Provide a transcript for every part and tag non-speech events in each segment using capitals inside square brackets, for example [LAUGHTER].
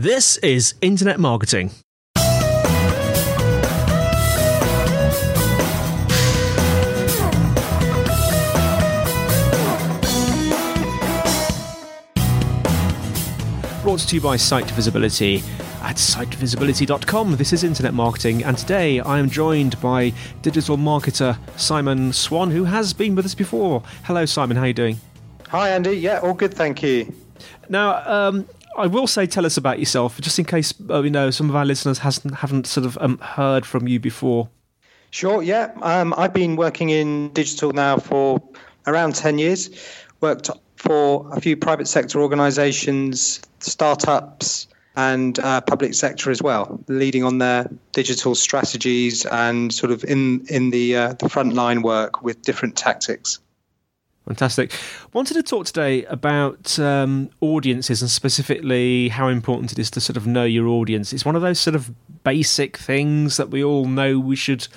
This is Internet Marketing. Brought to you by Site Visibility at sitevisibility.com. This is Internet Marketing, and today I am joined by digital marketer Simon Swan, who has been with us before. Hello, Simon. How are you doing? Hi, Andy. Yeah, all good, thank you. Now, um, I will say, tell us about yourself, just in case uh, you know some of our listeners hasn't haven't sort of um, heard from you before. Sure. Yeah, um, I've been working in digital now for around ten years. Worked for a few private sector organisations, startups, and uh, public sector as well, leading on their digital strategies and sort of in in the uh, the frontline work with different tactics. Fantastic. Wanted to talk today about um, audiences and specifically how important it is to sort of know your audience. It's one of those sort of basic things that we all know we should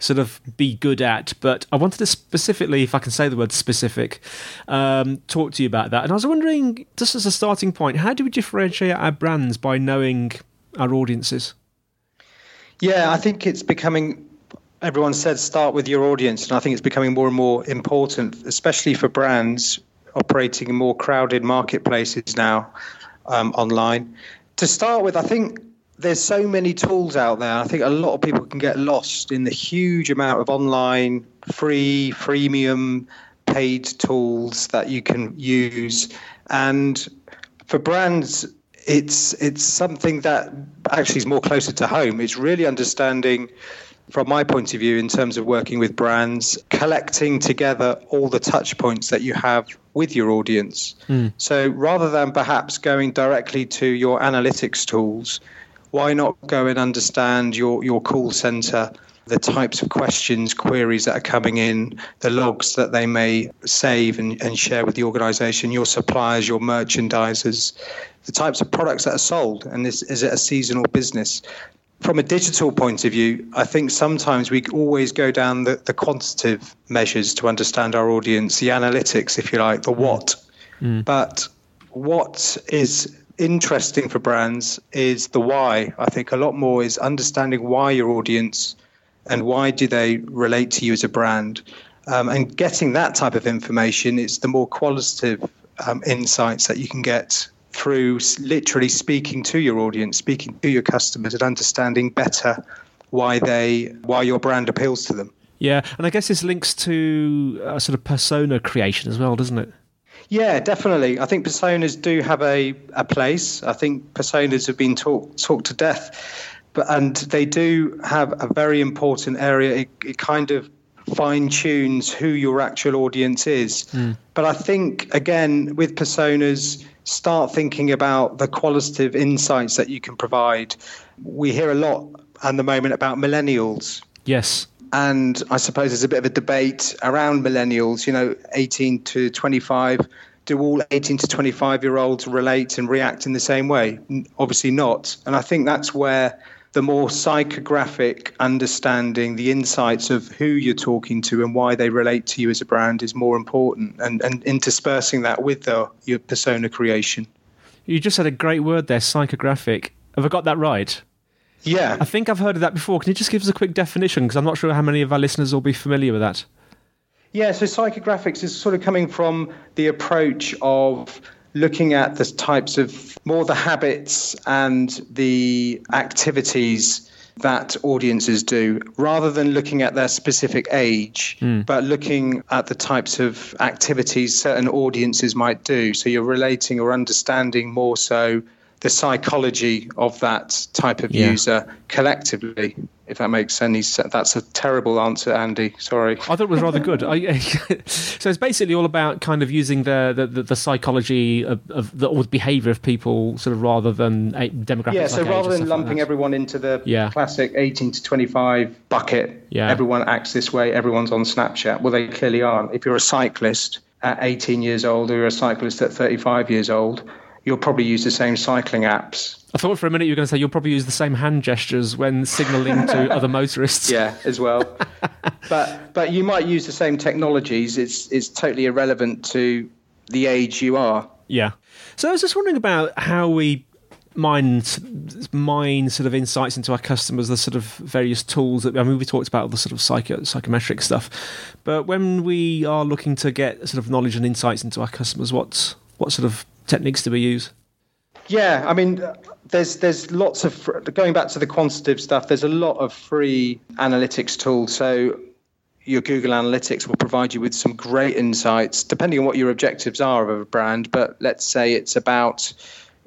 sort of be good at. But I wanted to specifically, if I can say the word specific, um, talk to you about that. And I was wondering, just as a starting point, how do we differentiate our brands by knowing our audiences? Yeah, I think it's becoming everyone said start with your audience, and I think it's becoming more and more important, especially for brands operating in more crowded marketplaces now um, online. To start with, I think there's so many tools out there. I think a lot of people can get lost in the huge amount of online, free, freemium, paid tools that you can use. And for brands, it's it's something that actually is more closer to home. It's really understanding from my point of view, in terms of working with brands, collecting together all the touch points that you have with your audience. Mm. So rather than perhaps going directly to your analytics tools, why not go and understand your, your call center, the types of questions, queries that are coming in, the logs that they may save and, and share with the organization, your suppliers, your merchandisers, the types of products that are sold, and is, is it a seasonal business? from a digital point of view, I think sometimes we always go down the, the quantitative measures to understand our audience, the analytics, if you like, the what. Mm. But what is interesting for brands is the why. I think a lot more is understanding why your audience and why do they relate to you as a brand. Um, and getting that type of information is the more qualitative um, insights that you can get through literally speaking to your audience, speaking to your customers, and understanding better why they why your brand appeals to them. Yeah, and I guess this links to a sort of persona creation as well, doesn't it? Yeah, definitely. I think personas do have a, a place. I think personas have been talked talked to death, but and they do have a very important area. It, it kind of fine tunes who your actual audience is. Mm. But I think again with personas, start thinking about the qualitative insights that you can provide. We hear a lot at the moment about millennials. Yes. And I suppose there's a bit of a debate around millennials, you know, 18 to 25. Do all 18 to 25 year olds relate and react in the same way? Obviously not. And I think that's where the more psychographic understanding, the insights of who you're talking to and why they relate to you as a brand is more important, and, and interspersing that with the, your persona creation. You just said a great word there, psychographic. Have I got that right? Yeah. I think I've heard of that before. Can you just give us a quick definition? Because I'm not sure how many of our listeners will be familiar with that. Yeah, so psychographics is sort of coming from the approach of looking at the types of more the habits and the activities that audiences do rather than looking at their specific age, mm. but looking at the types of activities certain audiences might do. So you're relating or understanding more so the psychology of that type of yeah. user collectively if that makes any sense. That's a terrible answer, Andy. Sorry. I thought it was rather good. I, [LAUGHS] so it's basically all about kind of using the the, the psychology of, of the or behaviour of people, sort of rather than demographics. Yeah. So like rather than lumping like everyone into the yeah. classic eighteen to twenty five bucket, yeah. everyone acts this way. Everyone's on Snapchat. Well, they clearly aren't. If you're a cyclist at eighteen years old, or you're a cyclist at thirty five years old you'll probably use the same cycling apps. I thought for a minute you were going to say you'll probably use the same hand gestures when signalling to [LAUGHS] other motorists. Yeah, as well. [LAUGHS] but but you might use the same technologies. It's it's totally irrelevant to the age you are. Yeah. So I was just wondering about how we mine mine sort of insights into our customers, the sort of various tools that I mean we talked about the sort of psycho, psychometric stuff, but when we are looking to get sort of knowledge and insights into our customers, what what sort of techniques do we use? Yeah, I mean, there's there's lots of going back to the quantitative stuff. There's a lot of free analytics tools. So your Google Analytics will provide you with some great insights, depending on what your objectives are of a brand. But let's say it's about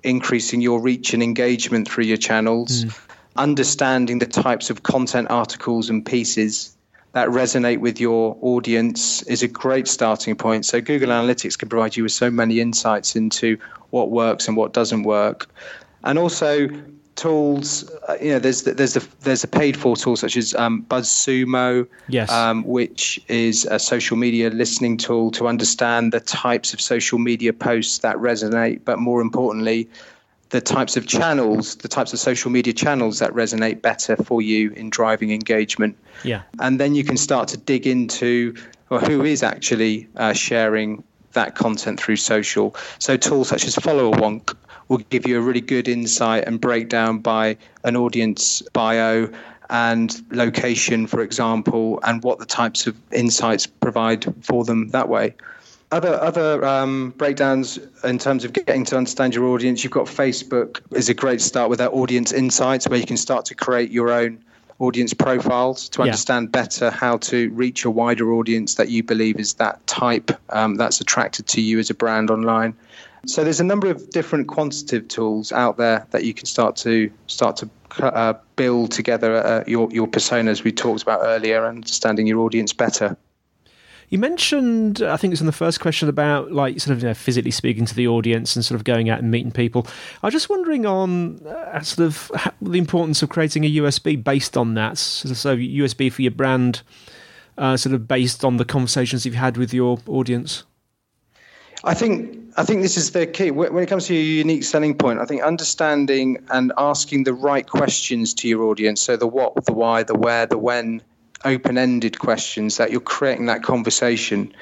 increasing your reach and engagement through your channels, mm. understanding the types of content articles and pieces that resonate with your audience is a great starting point. So Google Analytics can provide you with so many insights into what works and what doesn't work, and also tools. Uh, you know, there's the, there's the there's a paid for tool such as um, BuzzSumo, yes, um, which is a social media listening tool to understand the types of social media posts that resonate, but more importantly, the types of channels, the types of social media channels that resonate better for you in driving engagement. Yeah. And then you can start to dig into well, who is actually uh, sharing that content through social. So tools such as FollowerWonk will give you a really good insight and breakdown by an audience bio and location, for example, and what the types of insights provide for them that way other other um, breakdowns in terms of getting to understand your audience. You've got Facebook is a great start with their audience insights, where you can start to create your own audience profiles to understand yeah. better how to reach a wider audience that you believe is that type um, that's attracted to you as a brand online. So there's a number of different quantitative tools out there that you can start to start to uh, build together uh, your your personas we talked about earlier, understanding your audience better. You mentioned, I think it was in the first question about like sort of you know, physically speaking to the audience and sort of going out and meeting people. I was just wondering on uh, sort of how, the importance of creating a USP based on that. So, so USP for your brand, uh, sort of based on the conversations you've had with your audience. I think I think this is the key when it comes to your unique selling point. I think understanding and asking the right questions to your audience. So the what, the why, the where, the when open-ended questions that you're creating that conversation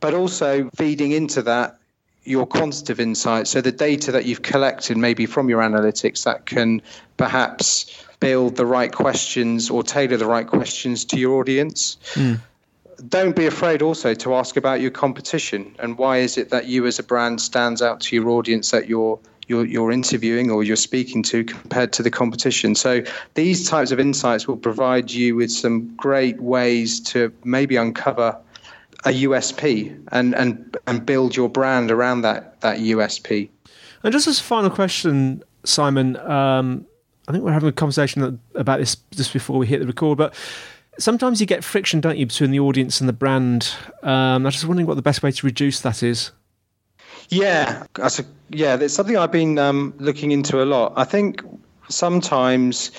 but also feeding into that your quantitative insight so the data that you've collected maybe from your analytics that can perhaps build the right questions or tailor the right questions to your audience mm. don't be afraid also to ask about your competition and why is it that you as a brand stands out to your audience that you're you're, you're interviewing or you're speaking to compared to the competition. So these types of insights will provide you with some great ways to maybe uncover a USP and, and, and build your brand around that, that USP. And just as a final question, Simon, um, I think we're having a conversation about this just before we hit the record, but sometimes you get friction, don't you, between the audience and the brand? Um, I'm just wondering what the best way to reduce that is. Yeah, that's a, yeah, that's something I've been um, looking into a lot. I think sometimes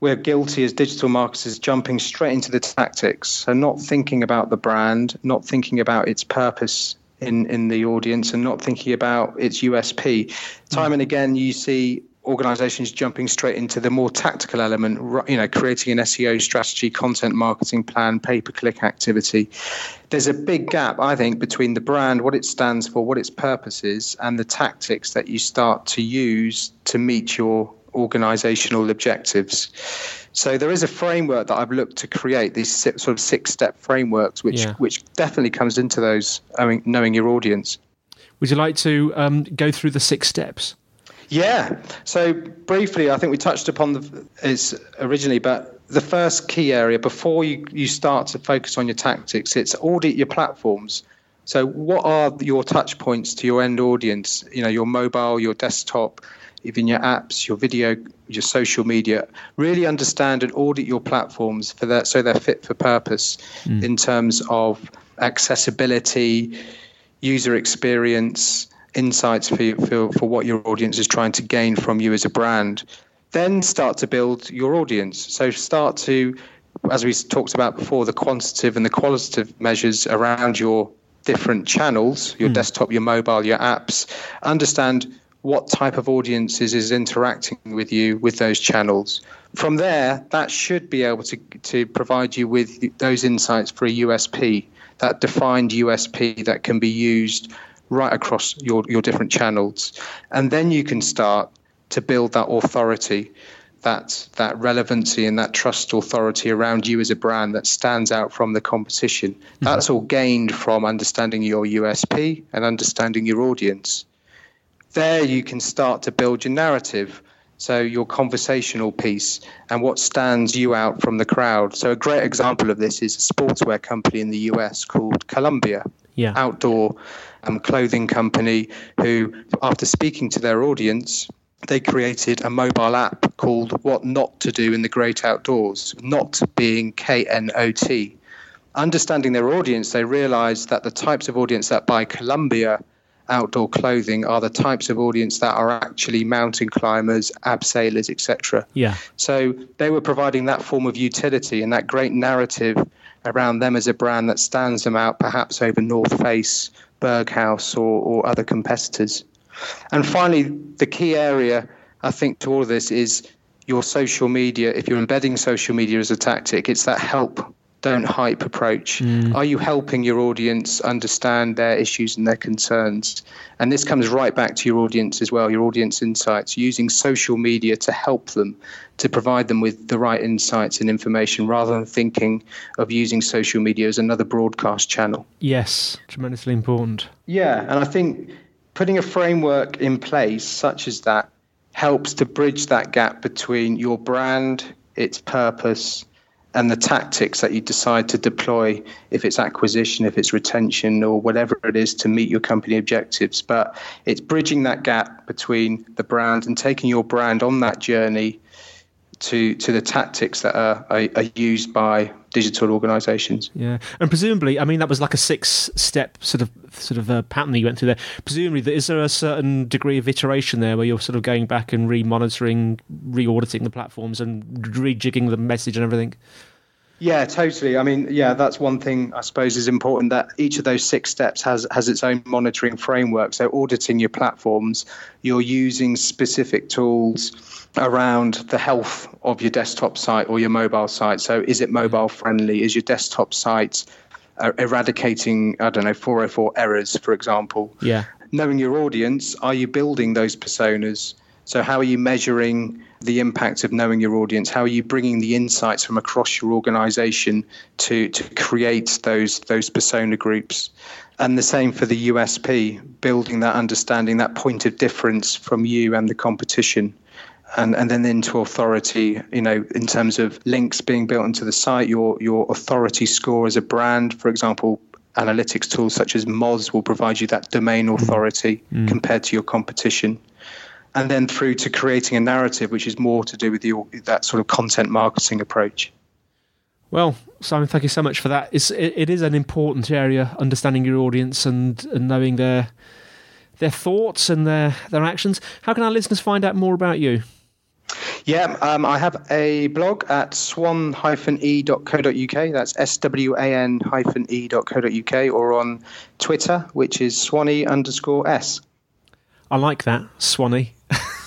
we're guilty as digital marketers jumping straight into the tactics and not thinking about the brand, not thinking about its purpose in in the audience, and not thinking about its USP. Time and again, you see organizations jumping straight into the more tactical element, you know, creating an SEO strategy, content marketing plan, pay per click activity. There's a big gap, I think, between the brand, what it stands for, what its purpose is, and the tactics that you start to use to meet your organizational objectives. So there is a framework that I've looked to create these sort of six step frameworks, which yeah. which definitely comes into those I mean, knowing your audience. Would you like to um, go through the six steps? Yeah. So briefly, I think we touched upon the is originally, but the first key area before you, you start to focus on your tactics, it's audit your platforms. So what are your touch points to your end audience? You know, your mobile, your desktop, even your apps, your video, your social media. Really understand and audit your platforms for that so they're fit for purpose mm. in terms of accessibility, user experience, insights for, you, for, for what your audience is trying to gain from you as a brand. Then start to build your audience. So start to, as we talked about before, the quantitative and the qualitative measures around your different channels, your mm. desktop, your mobile, your apps. Understand what type of audiences is interacting with you with those channels. From there, that should be able to, to provide you with those insights for a USP, that defined USP that can be used right across your, your different channels. And then you can start to build that authority, that that relevancy and that trust authority around you as a brand that stands out from the competition. Mm-hmm. That's all gained from understanding your USP and understanding your audience. There you can start to build your narrative. So your conversational piece and what stands you out from the crowd. So a great example of this is a sportswear company in the US called Columbia. Yeah. Outdoor um, clothing company who, after speaking to their audience, they created a mobile app called What Not to Do in the Great Outdoors, not being K N O T. Understanding their audience, they realized that the types of audience that buy Columbia outdoor clothing are the types of audience that are actually mountain climbers, abseilers, etc. Yeah. So they were providing that form of utility and that great narrative around them as a brand that stands them out perhaps over North Face, Berghaus, or, or other competitors. And finally, the key area I think to all of this is your social media. If you're embedding social media as a tactic, it's that help don't hype approach. Mm. Are you helping your audience understand their issues and their concerns? And this comes right back to your audience as well, your audience insights, using social media to help them, to provide them with the right insights and information rather than thinking of using social media as another broadcast channel. Yes, tremendously important. Yeah, and I think putting a framework in place such as that helps to bridge that gap between your brand, its purpose, and the tactics that you decide to deploy, if it's acquisition, if it's retention, or whatever it is to meet your company objectives. But it's bridging that gap between the brand and taking your brand on that journey to to the tactics that are, are, are used by digital organizations. Yeah, and presumably, I mean, that was like a six-step sort of sort of a pattern that you went through there. Presumably, is there a certain degree of iteration there where you're sort of going back and re-monitoring, re-auditing the platforms and rejigging the message and everything? Yeah, totally. I mean, yeah, that's one thing I suppose is important that each of those six steps has has its own monitoring framework. So auditing your platforms, you're using specific tools around the health of your desktop site or your mobile site. So is it mobile friendly? Is your desktop site uh, eradicating I don't know 404 errors, for example? Yeah. Knowing your audience, are you building those personas? So, how are you measuring the impact of knowing your audience? How are you bringing the insights from across your organization to, to create those, those persona groups? And the same for the USP, building that understanding, that point of difference from you and the competition. And, and then into authority, you know, in terms of links being built into the site, your your authority score as a brand, for example, analytics tools such as Moz will provide you that domain authority mm. compared to your competition and then through to creating a narrative, which is more to do with the, that sort of content marketing approach. Well, Simon, thank you so much for that. It's, it, it is an important area, understanding your audience and, and knowing their their thoughts and their their actions. How can our listeners find out more about you? Yeah, um, I have a blog at swan-e.co.uk. That's S-W-A-N-E.co.uk or on Twitter, which is swanee underscore S. I like that, Swanee.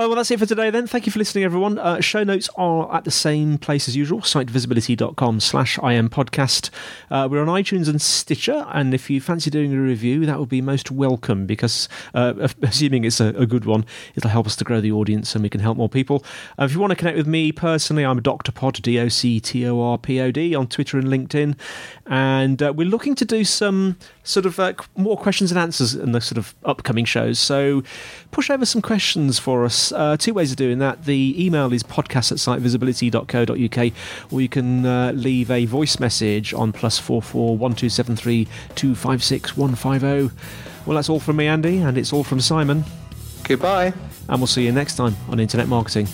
Oh, well, that's it for today then. Thank you for listening, everyone. Uh, show notes are at the same place as usual, sitevisibility.com slash impodcast. Uh, we're on iTunes and Stitcher, and if you fancy doing a review, that would be most welcome because, uh, [LAUGHS] assuming it's a, a, good one, it'll help us to grow the audience and we can help more people. Uh, if you want to connect with me personally, I'm Dr. Pod, D O C T O R P O D, on Twitter and LinkedIn, and uh, we're looking to do some sort of uh, more questions and answers in the sort of upcoming shows. So push over some questions for us uh, two ways of doing that. The email is podcast at sitevisibility.co.uk, or you can uh, leave a voice message on plus four four one two seven three two five six one five zero. Well, that's all from me, Andy, and it's all from Simon. Goodbye. And we'll see you next time on Internet Marketing.